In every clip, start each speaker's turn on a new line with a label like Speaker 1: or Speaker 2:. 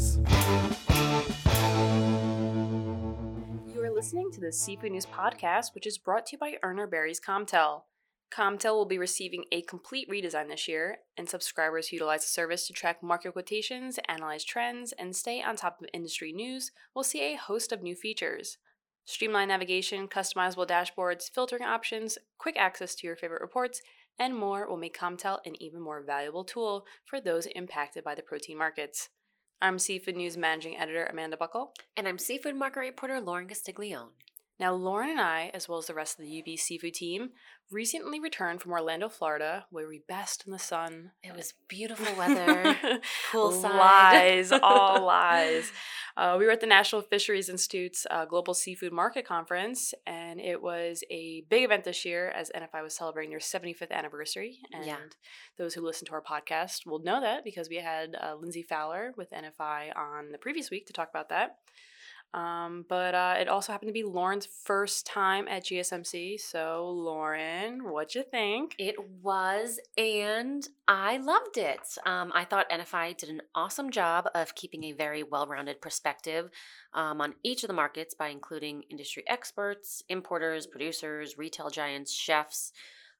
Speaker 1: News.
Speaker 2: You are listening to the Seafood News Podcast, which is brought to you by Urner Barry's Comtell. Comtell will be receiving a complete redesign this year, and subscribers who utilize the service to track market quotations, analyze trends, and stay on top of industry news will see a host of new features. Streamlined navigation, customizable dashboards, filtering options, quick access to your favorite reports, and more will make Comtell an even more valuable tool for those impacted by the protein markets. I'm Seafood News Managing Editor Amanda Buckle.
Speaker 3: And I'm seafood market reporter Lauren Castiglione.
Speaker 2: Now, Lauren and I, as well as the rest of the UB Seafood team, recently returned from Orlando, Florida, where we basked in the sun.
Speaker 3: It was beautiful weather, poolside.
Speaker 2: Lies, all lies. Uh, we were at the National Fisheries Institute's uh, Global Seafood Market Conference, and it was a big event this year as NFI was celebrating their 75th anniversary. And
Speaker 3: Yeah.
Speaker 2: those who listen to our podcast will know that because we had uh, Lindsay Fowler with NFI on the previous week to talk about that. Um, but uh, it also happened to be Lauren's first time at GSMC. So, Lauren, what'd you think?
Speaker 3: It was, and I loved it. Um, I thought NFI did an awesome job of keeping a very well rounded perspective um, on each of the markets by including industry experts, importers, producers, retail giants, chefs,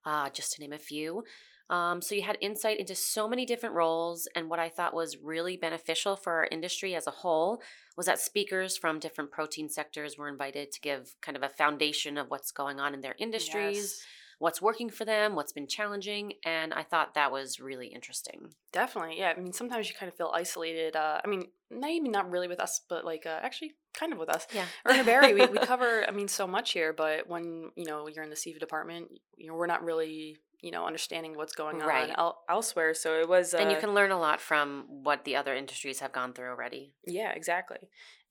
Speaker 3: uh, just to name a few. Um, so you had insight into so many different roles, and what I thought was really beneficial for our industry as a whole was that speakers from different protein sectors were invited to give kind of a foundation of what's going on in their industries
Speaker 2: Yes.
Speaker 3: what's working for them, what's been challenging, and I thought that was really interesting.
Speaker 2: Definitely, yeah. I mean, sometimes you kind of feel isolated. Uh, I mean, maybe not really with us, but like uh, actually, kind of with us.
Speaker 3: Yeah.
Speaker 2: Urner Barry, we, we cover, I mean, so much here, but when you know you're in the seafood department, you know, we're not really, you know, understanding what's going on
Speaker 3: Right.
Speaker 2: el- elsewhere. So it was, uh,
Speaker 3: and you can learn a lot from what the other industries have gone through already.
Speaker 2: yeah, exactly.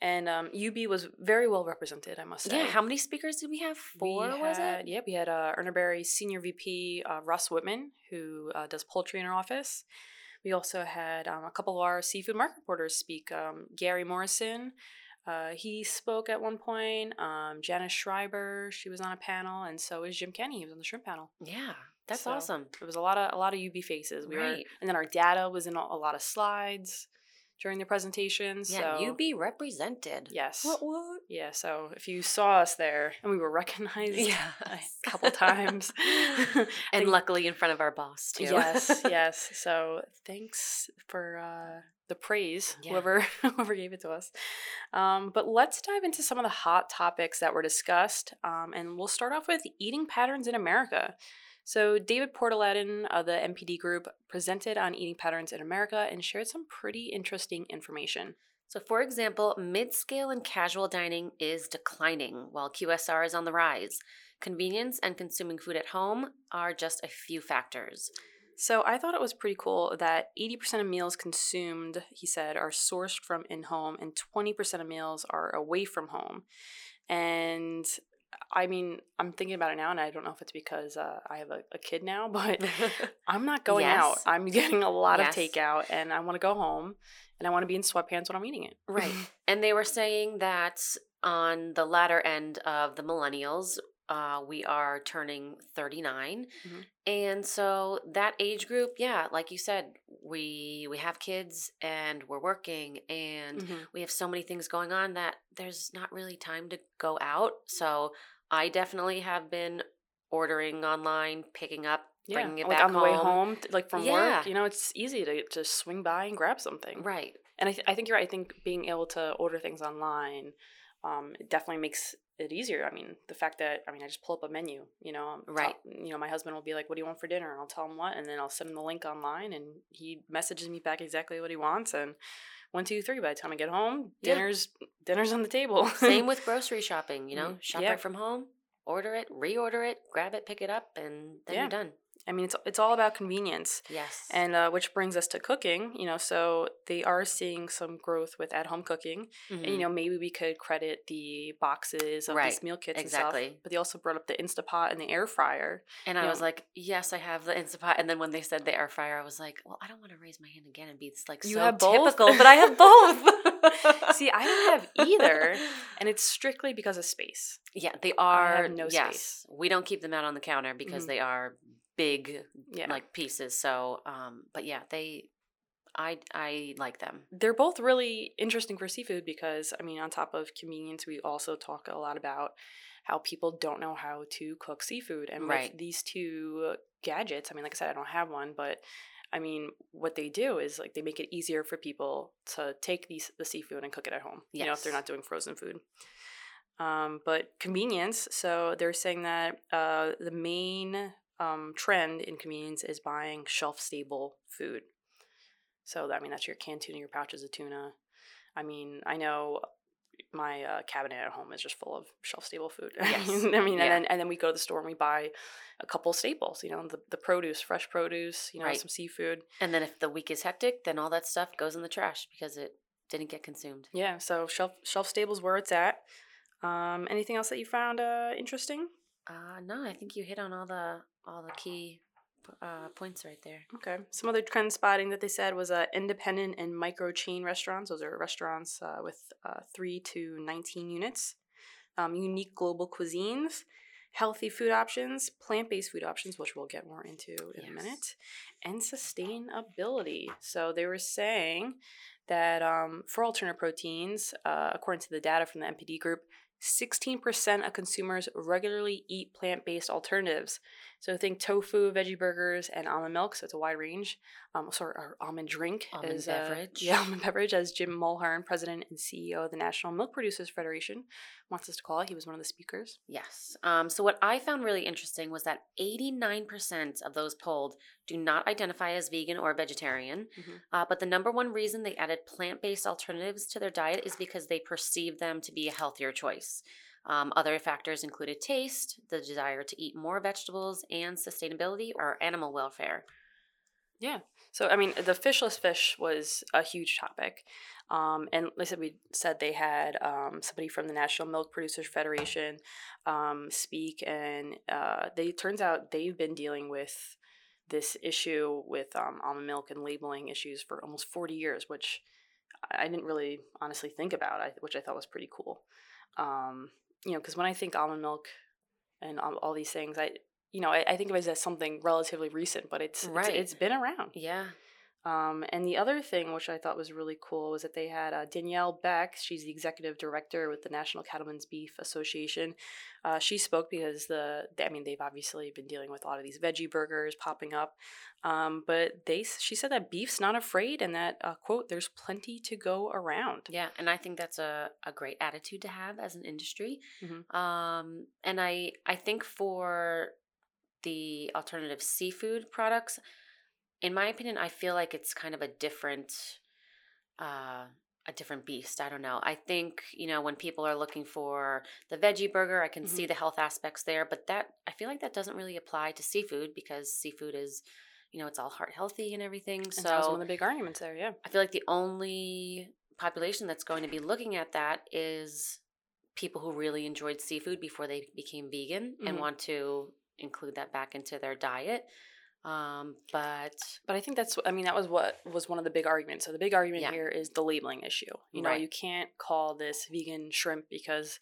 Speaker 2: And um, UB was very well represented, I must say.
Speaker 3: Yeah, how many speakers did we have? Four,
Speaker 2: we
Speaker 3: was
Speaker 2: had,
Speaker 3: it?
Speaker 2: Yeah, we had uh, Urner Barry's senior VP, uh, Russ Whitman, who uh, does poultry in our office. We also had um, a couple of our seafood market reporters speak. Um, Gary Morrison, uh, he spoke at one point. Um, Janice Schreiber, she was on a panel, and so is Jim Kenny. He was on the shrimp panel.
Speaker 3: Yeah, that's
Speaker 2: So,
Speaker 3: awesome.
Speaker 2: It was a lot of a lot of UB faces. We were,
Speaker 3: Right.
Speaker 2: and then our data was in a, a lot of slides during the presentations.
Speaker 3: Yeah,
Speaker 2: so,
Speaker 3: UB represented.
Speaker 2: Yes.
Speaker 3: What? What?
Speaker 2: Yeah, so if you saw us there and we were recognized
Speaker 3: Yes.
Speaker 2: a couple times.
Speaker 3: And luckily in front of our boss too.
Speaker 2: yes, yes. So thanks for uh, the praise,
Speaker 3: Yeah.
Speaker 2: whoever whoever gave it to us. Um, but let's dive into some of the hot topics that were discussed, um, and we'll start off with eating patterns in America. So David Portalatin of the NPD Group presented on eating patterns in America and shared some pretty interesting information.
Speaker 3: So, for example, mid scale and casual dining is declining while QSR is on the rise. Convenience and consuming food at home are just a few factors.
Speaker 2: So I thought it was pretty cool that 80% of meals consumed, he said, are sourced from in home and 20% of meals are away from home. And I mean, I'm thinking about it now, and I don't know if it's because uh, I have a, a kid now, but I'm not going out. I'm getting a lot
Speaker 3: Yes.
Speaker 2: of takeout, and I want to go home and I want to be in sweatpants when I'm eating it.
Speaker 3: Right. and they were saying that on the latter end of the millennials, uh, we are turning 39.
Speaker 2: Mhm.
Speaker 3: And so that age group, yeah, like you said, we we have kids and we're working and
Speaker 2: Mhm.
Speaker 3: we have so many things going on that there's not really time to go out. So I definitely have been ordering online, picking up,
Speaker 2: Yeah,
Speaker 3: bringing it
Speaker 2: like
Speaker 3: back
Speaker 2: on the way home, like from
Speaker 3: Yeah.
Speaker 2: work. You know, it's easy to just swing by and grab something.
Speaker 3: Right.
Speaker 2: And I, th- I think you're right. I think being able to order things online um, it definitely makes it easier. I mean, the fact that I mean, I just pull up a menu. You know,
Speaker 3: Right.
Speaker 2: you know, my husband will be like, "What do you want for dinner?" And I'll tell him what, and then I'll send him the link online, and he messages me back exactly what he wants. And one, two, three. By the time I get home,
Speaker 3: Yeah.
Speaker 2: dinner's dinner's on the table.
Speaker 3: Same with grocery shopping, you know,
Speaker 2: Mhm.
Speaker 3: shop
Speaker 2: Yeah.
Speaker 3: right from home, order it, reorder it, grab it, pick it up, and then
Speaker 2: Yeah.
Speaker 3: you're done.
Speaker 2: I mean, it's it's all about convenience.
Speaker 3: Yes.
Speaker 2: And uh, which brings us to cooking, you know. So they are seeing some growth with at-home cooking, and you
Speaker 3: Mhm.
Speaker 2: know maybe we could credit the boxes of these meal kits and
Speaker 3: exactly.
Speaker 2: stuff. But they also brought up the Instapot and the air fryer.
Speaker 3: and I
Speaker 2: you
Speaker 3: was like, yes, I have the Instapot. And then when they said the air fryer, I was like, well, I don't want to raise my hand again and be like
Speaker 2: You
Speaker 3: so
Speaker 2: have both?
Speaker 3: typical, but I have both.
Speaker 2: See, I don't have either, and it's strictly because of space.
Speaker 3: Yeah, they are.
Speaker 2: no
Speaker 3: yes,
Speaker 2: space.
Speaker 3: we don't keep them out on the counter because
Speaker 2: Mhm.
Speaker 3: they are big,
Speaker 2: Yeah.
Speaker 3: like pieces. So, um, but yeah, they. I I like them.
Speaker 2: they're both really interesting for seafood because I mean, on top of convenience, we also talk a lot about how people don't know how to cook seafood, and
Speaker 3: Right.
Speaker 2: with these two gadgets, I mean, like I said, I don't have one, but I mean, what they do is like they make it easier for people to take these the seafood and cook it at home. You know, if they're not doing frozen food. Um, but convenience, so they're saying that uh, the main um, trend in convenience is buying shelf stable food. So I mean, that's your canned tuna, your pouches of tuna. I mean, I know my uh, cabinet at home is just full of shelf stable food.
Speaker 3: Yes.
Speaker 2: I mean,
Speaker 3: Yeah.
Speaker 2: and then and then we go to the store and we buy a couple staples. You know, the the produce, fresh produce. You know,
Speaker 3: Right.
Speaker 2: some seafood.
Speaker 3: And then if the week is hectic, then all that stuff goes in the trash because it didn't get consumed.
Speaker 2: Yeah. So shelf shelf stable is where it's at. Um, anything else that you found uh, interesting?
Speaker 3: Uh, no, I think you hit on all the all the key uh, points right there.
Speaker 2: Okay. Some other trend spotting that they said was uh, independent and micro chain restaurants. Those are restaurants uh, with uh, three to 19 units. Um, unique global cuisines, healthy food options, plant based food options, which we'll get more into in a minute, and sustainability. So they were saying that um, for alternative proteins, uh, according to the data from the NPD group, 16% of consumers regularly eat plant based alternatives. So think tofu, veggie burgers, and almond milk. So it's a wide range. Um, sorry, or almond drink.
Speaker 3: Almond
Speaker 2: is, uh,
Speaker 3: beverage.
Speaker 2: yeah, almond beverage, as Jim Mulhern, president and CEO of the National Milk Producers Federation, wants us to call it. He was one of the speakers.
Speaker 3: Yes. Um, so what I found really interesting was that 89% of those polled do not identify as vegan or vegetarian.
Speaker 2: Mhm.
Speaker 3: Uh, but the number one reason they added plant based alternatives to their diet is because they perceive them to be a healthier choice. Um, other factors included taste, the desire to eat more vegetables, and sustainability or animal welfare.
Speaker 2: Yeah. So I mean, the fishless fish was a huge topic, um, and like I said, we said they had um, somebody from the National Milk Producers Federation um, speak, and uh, they turns out they've been dealing with this issue with um, almond milk and labeling issues for almost forty years, which I didn't really honestly think about, which I thought was pretty cool. Um, you know, because when I think almond milk and all, all these things, I you know I, I think of it as something relatively recent, but it's
Speaker 3: Right.
Speaker 2: it's, it's been around.
Speaker 3: Yeah.
Speaker 2: Um, and the other thing, which I thought was really cool, was that they had uh, Danielle Beck. She's the executive director with the National Cattlemen's Beef Association. Uh, she spoke because the, I mean, they've obviously been dealing with a lot of these veggie burgers popping up. Um, but they, she said that beef's not afraid, and that uh, quote, "There's plenty to go around."
Speaker 3: Yeah, and I think that's a, a great attitude to have as an industry.
Speaker 2: Mhm.
Speaker 3: Um, and I I think for the alternative seafood products, in my opinion, I feel like it's kind of a different uh a different beast. I don't know. I think, you know, when people are looking for the veggie burger, I can see the health aspects there, but that I feel like that doesn't really apply to seafood because seafood is, you know, it's all heart healthy and everything.
Speaker 2: And that was
Speaker 3: so
Speaker 2: one of the big arguments there. Yeah.
Speaker 3: I feel like the only population that's going to be looking at that is people who really enjoyed seafood before they became vegan and
Speaker 2: Mhm.
Speaker 3: want to include that back into their diet. Um, but
Speaker 2: But I think that's, I mean, that was what was one of the big arguments. So the big argument
Speaker 3: Yeah.
Speaker 2: here is the labeling issue. You know,
Speaker 3: Right.
Speaker 2: you can't call this vegan shrimp because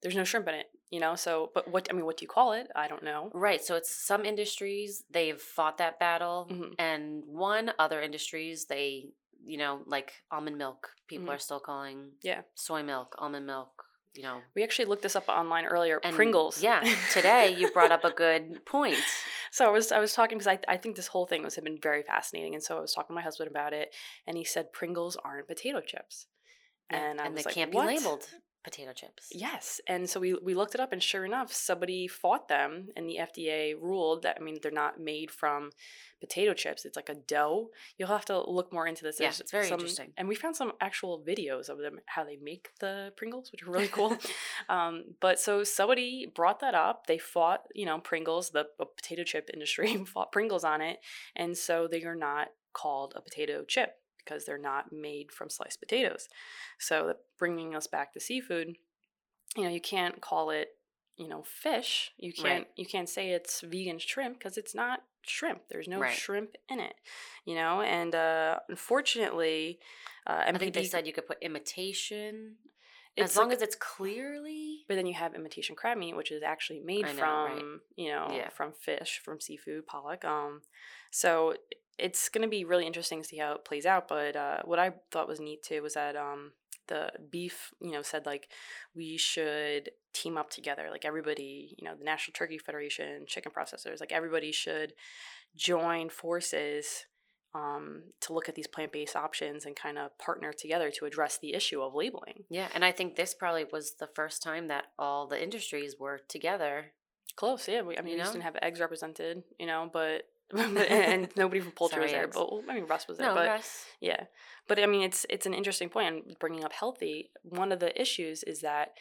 Speaker 2: there's no shrimp in it, you know? So, but what, I mean, what do you call it? I don't know.
Speaker 3: right, so it's some industries they've fought that battle,
Speaker 2: Mhm.
Speaker 3: and one other industries they, you know, like almond milk, people
Speaker 2: Mhm.
Speaker 3: are still calling
Speaker 2: Yeah.
Speaker 3: soy milk, almond milk, you know.
Speaker 2: We actually looked this up online earlier.
Speaker 3: And
Speaker 2: Pringles.
Speaker 3: Yeah, today you brought up a good point.
Speaker 2: So I was I was talking because I, I think this whole thing was have been very fascinating, and so I was talking to my husband about it, and he said Pringles aren't potato chips,
Speaker 3: Yeah,
Speaker 2: and I
Speaker 3: and
Speaker 2: was
Speaker 3: they
Speaker 2: like,
Speaker 3: can't
Speaker 2: "What?"
Speaker 3: be labeled potato chips.
Speaker 2: Yes, and so we we looked it up, and sure enough, somebody fought them, and the FDA ruled that I mean they're not made from potato chips; it's like a dough. You'll have to look more into this.
Speaker 3: Yeah,
Speaker 2: There's
Speaker 3: it's very
Speaker 2: some-
Speaker 3: interesting.
Speaker 2: and we found some actual videos of them how they make the Pringles, which are really cool. um, but so somebody brought that up. They fought, you know, Pringles, the potato chip industry fought Pringles on it, and so they are not called a potato chip because they're not made from sliced potatoes. So that bringing us back to seafood, you know, you can't call it, you know, fish. You can't
Speaker 3: Right.
Speaker 2: you can't say it's vegan shrimp because it's not shrimp. There's no
Speaker 3: Right.
Speaker 2: shrimp in it, you know. And uh, unfortunately, uh,
Speaker 3: I think they said you could put imitation as long
Speaker 2: like-
Speaker 3: as it's clearly.
Speaker 2: But then you have imitation crab meat, which is actually made
Speaker 3: know,
Speaker 2: from
Speaker 3: right.
Speaker 2: you know
Speaker 3: Yeah.
Speaker 2: from fish, from seafood, pollock. Um, so it's going to be really interesting to see how it plays out. But uh, what I thought was neat too was that um, the beef, you know, said like we should team up together. Like everybody, you know, the National Turkey Federation, chicken processors, like everybody should join forces um, to look at these plant based options and kind of partner together to address the issue of labeling.
Speaker 3: Yeah, and I think this probably was the first time that all the industries were together.
Speaker 2: Close, yeah. We, I mean,
Speaker 3: You
Speaker 2: we just didn't have eggs represented, you know, but. And, and nobody from poultry was there, but well, I mean Russ was there.
Speaker 3: No,
Speaker 2: but
Speaker 3: Russ.
Speaker 2: Yeah, but I mean, it's it's an interesting point on bringing up healthy. One of the issues is that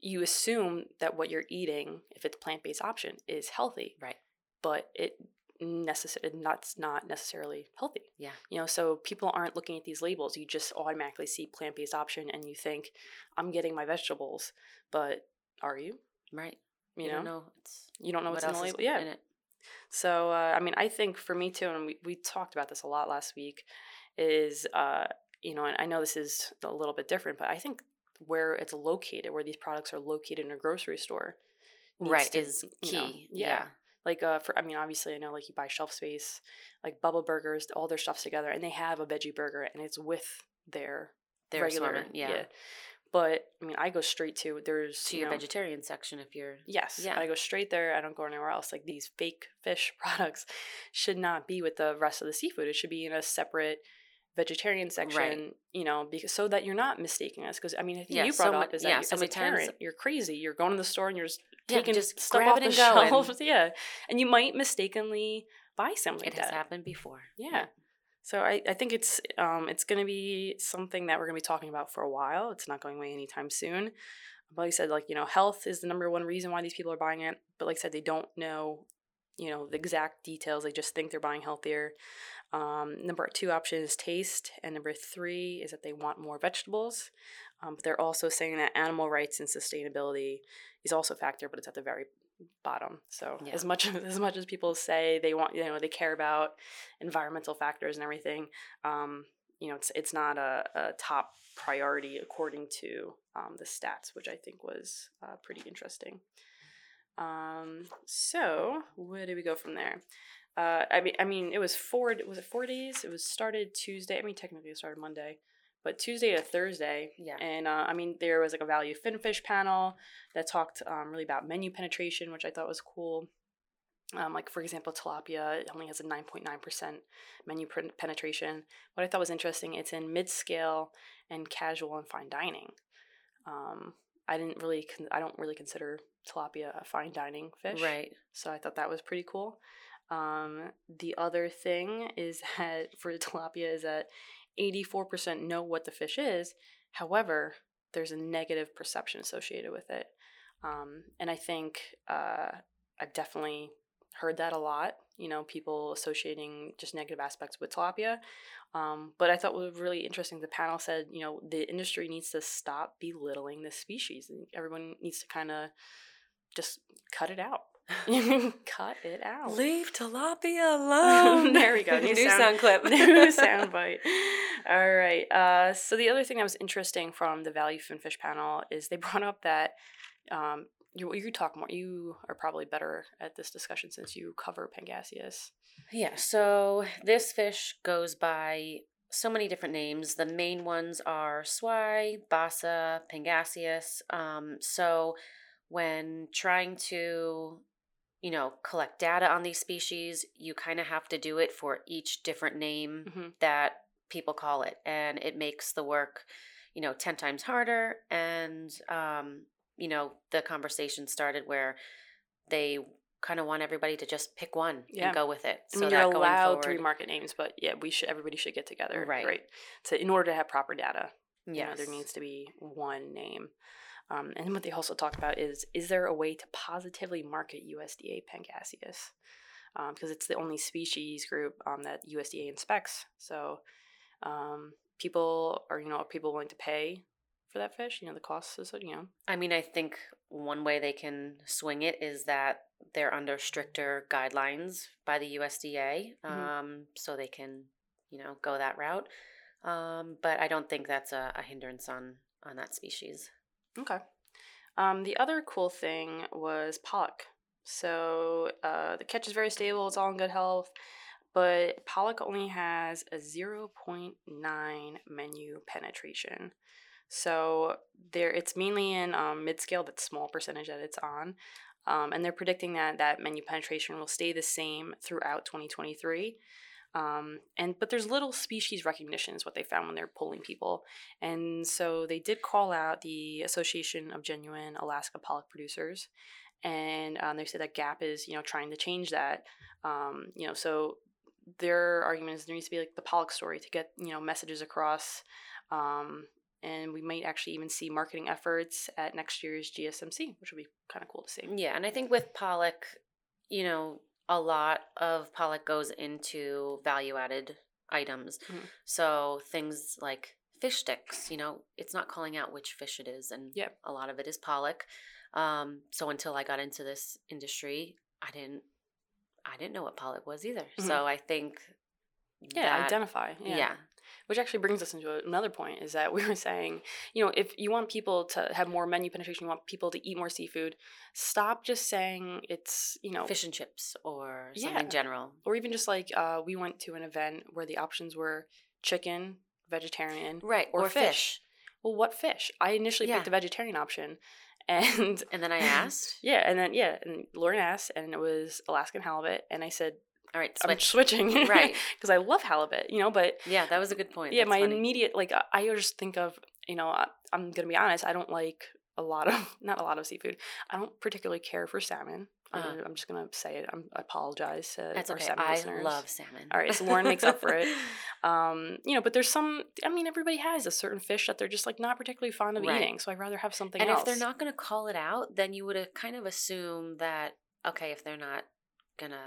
Speaker 2: you assume that what you're eating, if it's plant based option, is healthy,
Speaker 3: Right.
Speaker 2: but it necessarily that's not necessarily healthy.
Speaker 3: Yeah.
Speaker 2: You know, so people aren't looking at these labels. You just automatically see plant based option, and you think, I'm getting my vegetables, but are you?
Speaker 3: Right.
Speaker 2: You,
Speaker 3: You,
Speaker 2: know,
Speaker 3: don't know. It's,
Speaker 2: you don't know
Speaker 3: what
Speaker 2: what's in the label. Yeah,
Speaker 3: in it.
Speaker 2: So uh, I mean, I think for me too, and we, we talked about this a lot last week, is uh, you know, and I know this is a little bit different, but I think where it's located, where these products are located in a grocery store,
Speaker 3: Right
Speaker 2: to,
Speaker 3: is
Speaker 2: you know,
Speaker 3: key.
Speaker 2: yeah.
Speaker 3: yeah.
Speaker 2: Like uh, for I mean, obviously, I know like you buy shelf space, like Bubba Burgers, all their stuff's together, and they have a veggie burger, and it's with their
Speaker 3: Their
Speaker 2: regular,
Speaker 3: assortment, yeah.
Speaker 2: But I mean, I go straight to there's
Speaker 3: To
Speaker 2: you
Speaker 3: your
Speaker 2: know,
Speaker 3: vegetarian section if you're
Speaker 2: Yes.
Speaker 3: Yeah.
Speaker 2: I go straight there. I don't go anywhere else. Like these fake fish products should not be with the rest of the seafood. It should be in a separate vegetarian section, you know, because so that you're not mistaking us. Because I mean, I think
Speaker 3: Yeah,
Speaker 2: you brought
Speaker 3: mu-
Speaker 2: up is that
Speaker 3: yeah,
Speaker 2: you,
Speaker 3: so
Speaker 2: as a
Speaker 3: many times-
Speaker 2: parent, you're crazy. You're going to the store and you're just
Speaker 3: Yeah,
Speaker 2: taking
Speaker 3: just
Speaker 2: stuff
Speaker 3: grab
Speaker 2: off the
Speaker 3: and going.
Speaker 2: yeah, and you might mistakenly buy something
Speaker 3: it
Speaker 2: like
Speaker 3: has
Speaker 2: that.
Speaker 3: happened before.
Speaker 2: Yeah. So I, I think it's um it's gonna be something that we're gonna be talking about for a while. It's not going away anytime soon. But like I said, like, you know, health is the number one reason why these people are buying it. But like I said, they don't know, you know, the exact details. They just think they're buying healthier. Um, number two option is taste. And number three is that they want more vegetables. Um, but they're also saying that animal rights and sustainability is also a factor, but it's at the very bottom. So
Speaker 3: Yeah.
Speaker 2: as much as as much as people say they want, you know, they care about environmental factors and everything, um, you know, it's it's not a, a top priority according to um, the stats, which I think was uh, pretty interesting. Um, so where do we go from there? Uh, I mean, I mean, it was four. Was it four days? It was started Tuesday. I mean, technically it started Monday, but Tuesday to Thursday.
Speaker 3: Yeah.
Speaker 2: And uh, I mean, there was like a value finfish panel that talked um, really about menu penetration, which I thought was cool. Um, like for example, tilapia it only has a nine point nine percent menu pen- penetration. What I thought was interesting, it's in mid scale and casual and fine dining. Um, I didn't really, con- I don't really consider tilapia a fine dining fish,
Speaker 3: Right.
Speaker 2: so I thought that was pretty cool. Um, the other thing is that for tilapia is that 84% know what the fish is. However, there's a negative perception associated with it. Um, and I think uh, I've definitely heard that a lot, you know, people associating just negative aspects with tilapia. Um, but I thought what was really interesting, the panel said, you know, the industry needs to stop belittling this species. And everyone needs to kind of just cut it out. cut it out.
Speaker 3: Leave tilapia alone.
Speaker 2: There we go. New
Speaker 3: New,
Speaker 2: sound-
Speaker 3: sound, clip.
Speaker 2: New sound bite. All right. Uh, so the other thing that was interesting from the value finfish panel is they brought up that um, you you could talk more. You are probably better at this discussion since you cover Pangasius.
Speaker 3: Yeah, so this fish goes by so many different names. The main ones are swai, basa, pangasius. Um, so when trying to, you know, collect data on these species, you kind of have to do it for each different name
Speaker 2: Mhm.
Speaker 3: that people call it, and it makes the work, you know, ten times harder. And um, you know, the conversation started where they kind of want everybody to just pick one
Speaker 2: Yeah.
Speaker 3: and go with it.
Speaker 2: I mean, you're
Speaker 3: going
Speaker 2: allowed three market names, but yeah, we should. Everybody should get together,
Speaker 3: Right.
Speaker 2: Right. So in order to have proper data, you know, there needs to be one name. Um, and what they also talked about is is there a way to positively market USDA Pangasius? Um, because it's the only species group um, that USDA inspects. So um, people are you know are people willing to pay for that fish? You know the costs is you know
Speaker 3: I mean, I think one way they can swing it is that they're under stricter guidelines by the USDA,
Speaker 2: Mhm.
Speaker 3: um, so they can, you know, go that route. Um, but I don't think that's a, a hindrance on on that species.
Speaker 2: Okay. Um, the other cool thing was pollock. So uh, the catch is very stable. It's all in good health. but Pollock only has a 0.9 menu penetration. So there, it's mainly in um, mid scale, that small percentage that it's on. Um, and they're predicting that that menu penetration will stay the same throughout 2023. Um, and but there's little species recognition is what they found when they're polling people, and so they did call out the Association of Genuine Alaska Pollock Producers, and um, they said that GAP is you know trying to change that. Um, you know, so their argument is there needs to be like the Pollock story to get you know messages across. Um, and we might actually even see marketing efforts at next year's GSMC, which would be kind of cool to see.
Speaker 3: Yeah, and I think with Pollock, you know, a lot of Pollock goes into value added items.
Speaker 2: Mhm.
Speaker 3: So things like fish sticks, you know, it's not calling out which fish it is, and
Speaker 2: Yep.
Speaker 3: a lot of it is Pollock. Um, so until I got into this industry, I didn't, I didn't know what Pollock was either.
Speaker 2: Mhm.
Speaker 3: So I think,
Speaker 2: Yeah, identify.
Speaker 3: yeah,
Speaker 2: Which actually brings us into another point is that we were saying, you know, if you want people to have more menu penetration, you want people to eat more seafood, stop just saying it's, you know,
Speaker 3: fish and chips or
Speaker 2: Yeah.
Speaker 3: something general.
Speaker 2: or even just like uh, we went to an event where the options were chicken, vegetarian,
Speaker 3: Right,
Speaker 2: or,
Speaker 3: or
Speaker 2: fish.
Speaker 3: fish.
Speaker 2: Well, what fish? I initially
Speaker 3: Yeah.
Speaker 2: picked the vegetarian option, and
Speaker 3: And then I asked,
Speaker 2: yeah, and then yeah, and Lauren asked, and it was Alaskan halibut, and I said
Speaker 3: all right,
Speaker 2: I'm switching,
Speaker 3: Right.
Speaker 2: Because I love halibut, you know, but
Speaker 3: Yeah, that was a good point.
Speaker 2: yeah,
Speaker 3: That's
Speaker 2: my
Speaker 3: funny.
Speaker 2: immediate like I- I just think of you know I, I'm gonna be honest, I don't like a lot of not a lot of seafood. I don't particularly care for salmon. I'm,
Speaker 3: Uh-huh.
Speaker 2: I'm just gonna say it. I'm, I apologize to
Speaker 3: That's
Speaker 2: our
Speaker 3: okay.
Speaker 2: salmon
Speaker 3: I
Speaker 2: listeners.
Speaker 3: love salmon.
Speaker 2: All right, so Lauren makes up for it. Um, you know, but there's some. I mean, everybody has a certain fish that they're just like not particularly fond of
Speaker 3: Right.
Speaker 2: eating. So I'd rather have something
Speaker 3: and
Speaker 2: else.
Speaker 3: if they're not going to call it out, then you would kind of assume that okay, if they're not going to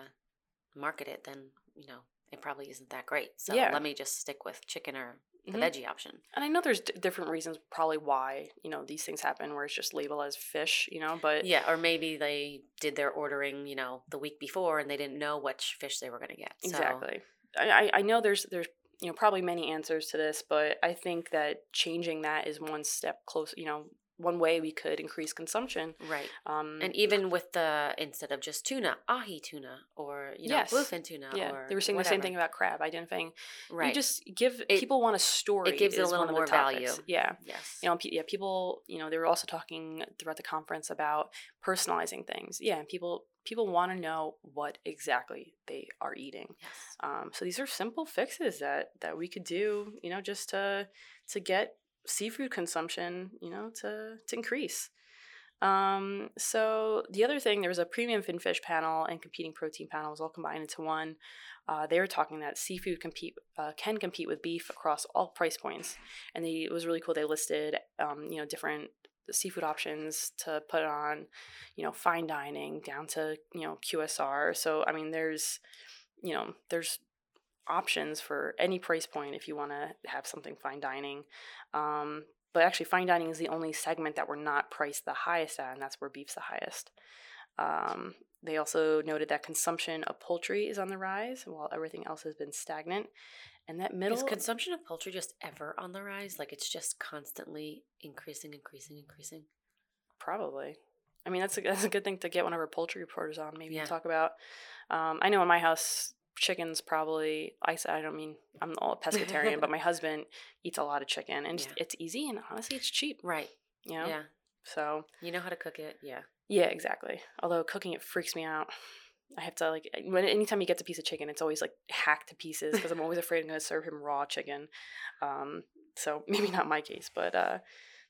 Speaker 3: market it, then you know it probably isn't that great. So
Speaker 2: Yeah.
Speaker 3: let me just stick with chicken or the
Speaker 2: Mhm.
Speaker 3: veggie option.
Speaker 2: and I know there's d- different reasons probably why you know these things happen where it's just labeled as fish. You know, but
Speaker 3: Yeah, or maybe they did their ordering, you know, the week before, and they didn't know which fish they were going to get. So,
Speaker 2: Exactly. I, I- I know there's there's you know probably many answers to this, but I think that changing that is one step close. You know, one way we could increase consumption.
Speaker 3: right.
Speaker 2: Um,
Speaker 3: And even with the instead of just tuna, ahi tuna, or you know,
Speaker 2: Yes.
Speaker 3: bluefin tuna,
Speaker 2: yeah,
Speaker 3: or
Speaker 2: they were saying the same thing about crab identifying.
Speaker 3: Right.
Speaker 2: You just give
Speaker 3: It-
Speaker 2: people want a story.
Speaker 3: It gives it a little more value.
Speaker 2: Yeah.
Speaker 3: yes.
Speaker 2: You know, yeah, people. You know, they were also talking throughout the conference about personalizing things. Yeah, and people people want to know what exactly they are eating.
Speaker 3: yes.
Speaker 2: Um, so these are simple fixes that that we could do, you know, just to to get seafood consumption, you know, to to increase. Um, so the other thing, there was a premium finfish panel and competing protein panel was all combined into one. Uh, they were talking that seafood compete uh, can compete with beef across all price points, and they, it was really cool. They listed, um, you know, different seafood options to put on, you know, fine dining down to you know QSR. So I mean, there's, you know, there's options for any price point if you want to have something fine dining. Um, but actually, fine dining is the only segment that we're not priced the highest at, and that's where beef's the highest. Um, they also noted that consumption of poultry is on the rise, while everything else has been stagnant. And that middle
Speaker 3: Is consumption of poultry just ever on the rise? Like it's just constantly increasing, increasing, increasing.
Speaker 2: Probably. I mean, that's a, that's a good thing to get one of our poultry reporters on. Maybe
Speaker 3: Yeah.
Speaker 2: talk about. Um, I know in my house, chickens probably. I said I don't mean I'm all pescatarian, but my husband eats a lot of chicken, and
Speaker 3: Yeah.
Speaker 2: it's easy and honestly, it's cheap.
Speaker 3: Right.
Speaker 2: You know.
Speaker 3: Yeah.
Speaker 2: So
Speaker 3: You know how to cook it. Yeah.
Speaker 2: yeah, exactly. Although cooking it freaks me out. I have to like when anytime he gets a piece of chicken, it's always like hacked to pieces because I'm always afraid I'm going to serve him raw chicken. Um, so maybe not my case, but uh,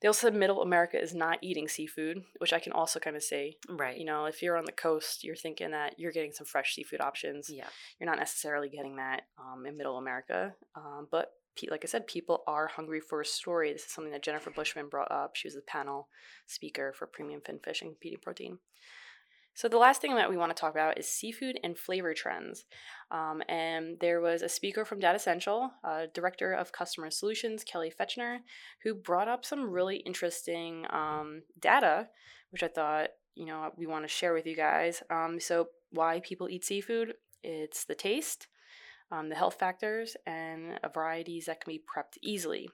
Speaker 2: they also said Middle America is not eating seafood, which I can also kind of see.
Speaker 3: Right.
Speaker 2: You know, if you're on the coast, you're thinking that you're getting some fresh seafood options.
Speaker 3: yeah.
Speaker 2: You're not necessarily getting that um, in Middle America, um, but pe- like I said, people are hungry for a story. This is something that Jennifer Bushman brought up. She was the panel speaker for Premium Fin Fish and Competing Protein. So the last thing that we want to talk about is seafood and flavor trends. Um, and there was a speaker from Datassential, uh, Director of Customer Solutions, Kelly Fetchner, who brought up some really interesting um, data, which I thought you know we want to share with you guys. Um, so why people eat seafood? It's the taste, um, the health factors, and varieties that can be prepped easily.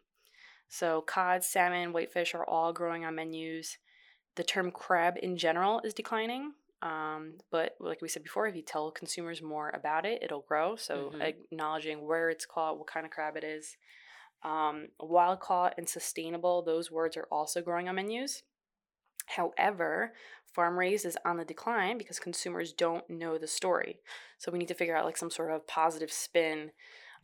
Speaker 2: So cod, salmon, whitefish are all growing on menus. The term crab in general is declining, Um, but like we said before, if you tell consumers more about it, it'll grow. So
Speaker 3: Mhm.
Speaker 2: acknowledging where it's caught, what kind of crab it is. Um, wild caught and sustainable, those words are also growing on menus. However, farm raised is on the decline because consumers don't know the story. So we need to figure out like some sort of positive spin.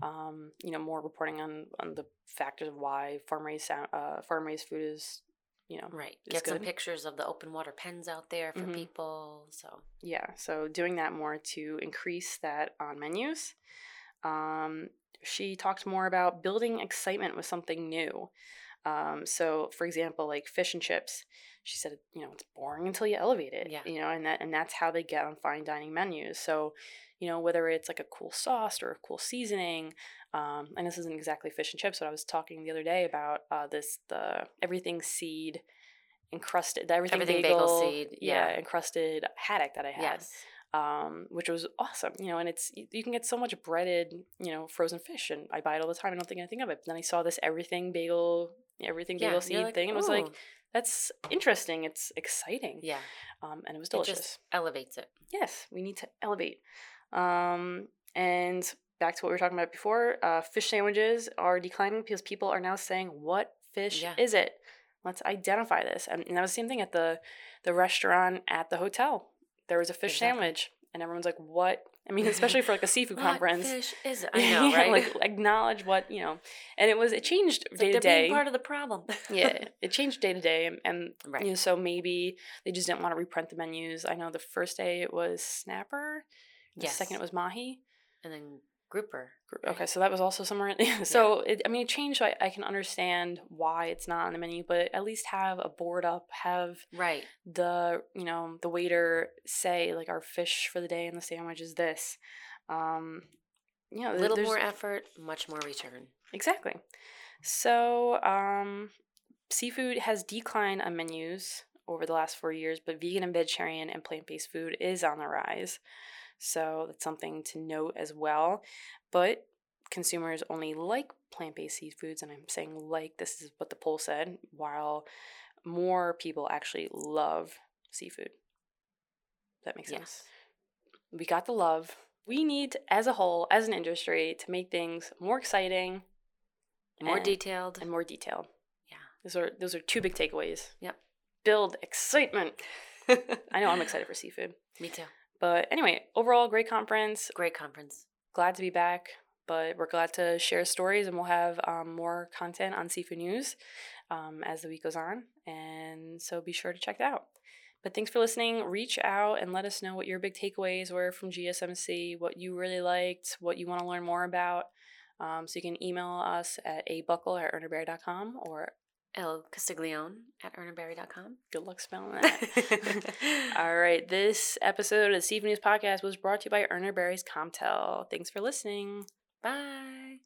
Speaker 2: Um, you know, more reporting on on the factors of why farm raised sound, uh, farm raised food is, you know,
Speaker 3: Right. Get some pictures of the open water pens out there for
Speaker 2: Mhm.
Speaker 3: people. So
Speaker 2: Yeah, so doing that more to increase that on menus. Um, she talked more about building excitement with something new. Um, so, for example, like fish and chips, she said, you know, it's boring until you elevate it.
Speaker 3: Yeah.
Speaker 2: You know, and that and that's how they get on fine dining menus. So, you know, whether it's like a cool sauce or a cool seasoning, um, and this isn't exactly fish and chips, but I was talking the other day about uh, this the everything seed encrusted the everything,
Speaker 3: Everything
Speaker 2: bagel,
Speaker 3: bagel seed,
Speaker 2: yeah,
Speaker 3: yeah.
Speaker 2: encrusted haddock that I had
Speaker 3: yes.
Speaker 2: um, which was awesome. You know, and it's you can get so much breaded, you know, frozen fish, and I buy it all the time. I don't think anything of it. But then I saw this everything bagel, everything
Speaker 3: Yeah.
Speaker 2: bagel seed
Speaker 3: like,
Speaker 2: thing, and was like, that's interesting. It's exciting.
Speaker 3: yeah.
Speaker 2: Um, and it was
Speaker 3: It
Speaker 2: delicious.
Speaker 3: just elevates it.
Speaker 2: Yes, we need to elevate. Um, and back to what we were talking about before, uh, fish sandwiches are declining because people are now saying, "What fish
Speaker 3: Yeah.
Speaker 2: is it? Let's identify this." And, and that was the same thing at the the restaurant at the hotel. There was a fish
Speaker 3: Exactly.
Speaker 2: sandwich, and everyone's like, "What?" I mean, especially for like a seafood
Speaker 3: What
Speaker 2: conference.
Speaker 3: fish is it? I know, right?
Speaker 2: like acknowledge what you know, and it was it changed
Speaker 3: It's
Speaker 2: day
Speaker 3: like
Speaker 2: to day.
Speaker 3: part of the problem.
Speaker 2: yeah, it changed day to day, and, and
Speaker 3: Right.
Speaker 2: you know, so maybe they just didn't want to reprint the menus. I know the first day it was snapper, the
Speaker 3: yes.
Speaker 2: second it was mahi.
Speaker 3: and then grouper.
Speaker 2: Okay, so that was also somewhere. In, so it, I mean, it changed. So I, I can understand why it's not on the menu, but at least have a board up. Have
Speaker 3: Right.
Speaker 2: the you know the waiter say like our fish for the day and the sandwich is this. Um, you know,
Speaker 3: A little more effort, much more return.
Speaker 2: Exactly. So, um, seafood has declined on menus over the last four years, but vegan and vegetarian and plant based food is on the rise. So, that's something to note as well. But consumers only like plant based seafoods, and I'm saying like, this is what the poll said, while more people actually love seafood. That makes sense
Speaker 3: Yes.
Speaker 2: we got the love. We need, as a whole, as an industry, to make things more exciting,
Speaker 3: More
Speaker 2: and-
Speaker 3: detailed.
Speaker 2: and more detailed.
Speaker 3: Yeah.
Speaker 2: Those are those are two big takeaways.
Speaker 3: Yep.
Speaker 2: Build excitement. I know I'm excited for seafood.
Speaker 3: Me too.
Speaker 2: But anyway, overall great conference.
Speaker 3: Great conference.
Speaker 2: Glad to be back. But we're glad to share stories, and we'll have um, more content on seafood news um, as the week goes on. And so be sure to check it out. But thanks for listening. Reach out and let us know what your big takeaways were from GSMC, what you really liked, what you want to learn more about. Um, so you can email us at abuckle at urnerbarry.com or
Speaker 3: El Castiglione at urnerbarry.com.
Speaker 2: good luck spelling that. All right. This episode of the Seafood News Podcast was brought to you by Urner Barry's Comtell. Thanks for listening.
Speaker 3: Bye.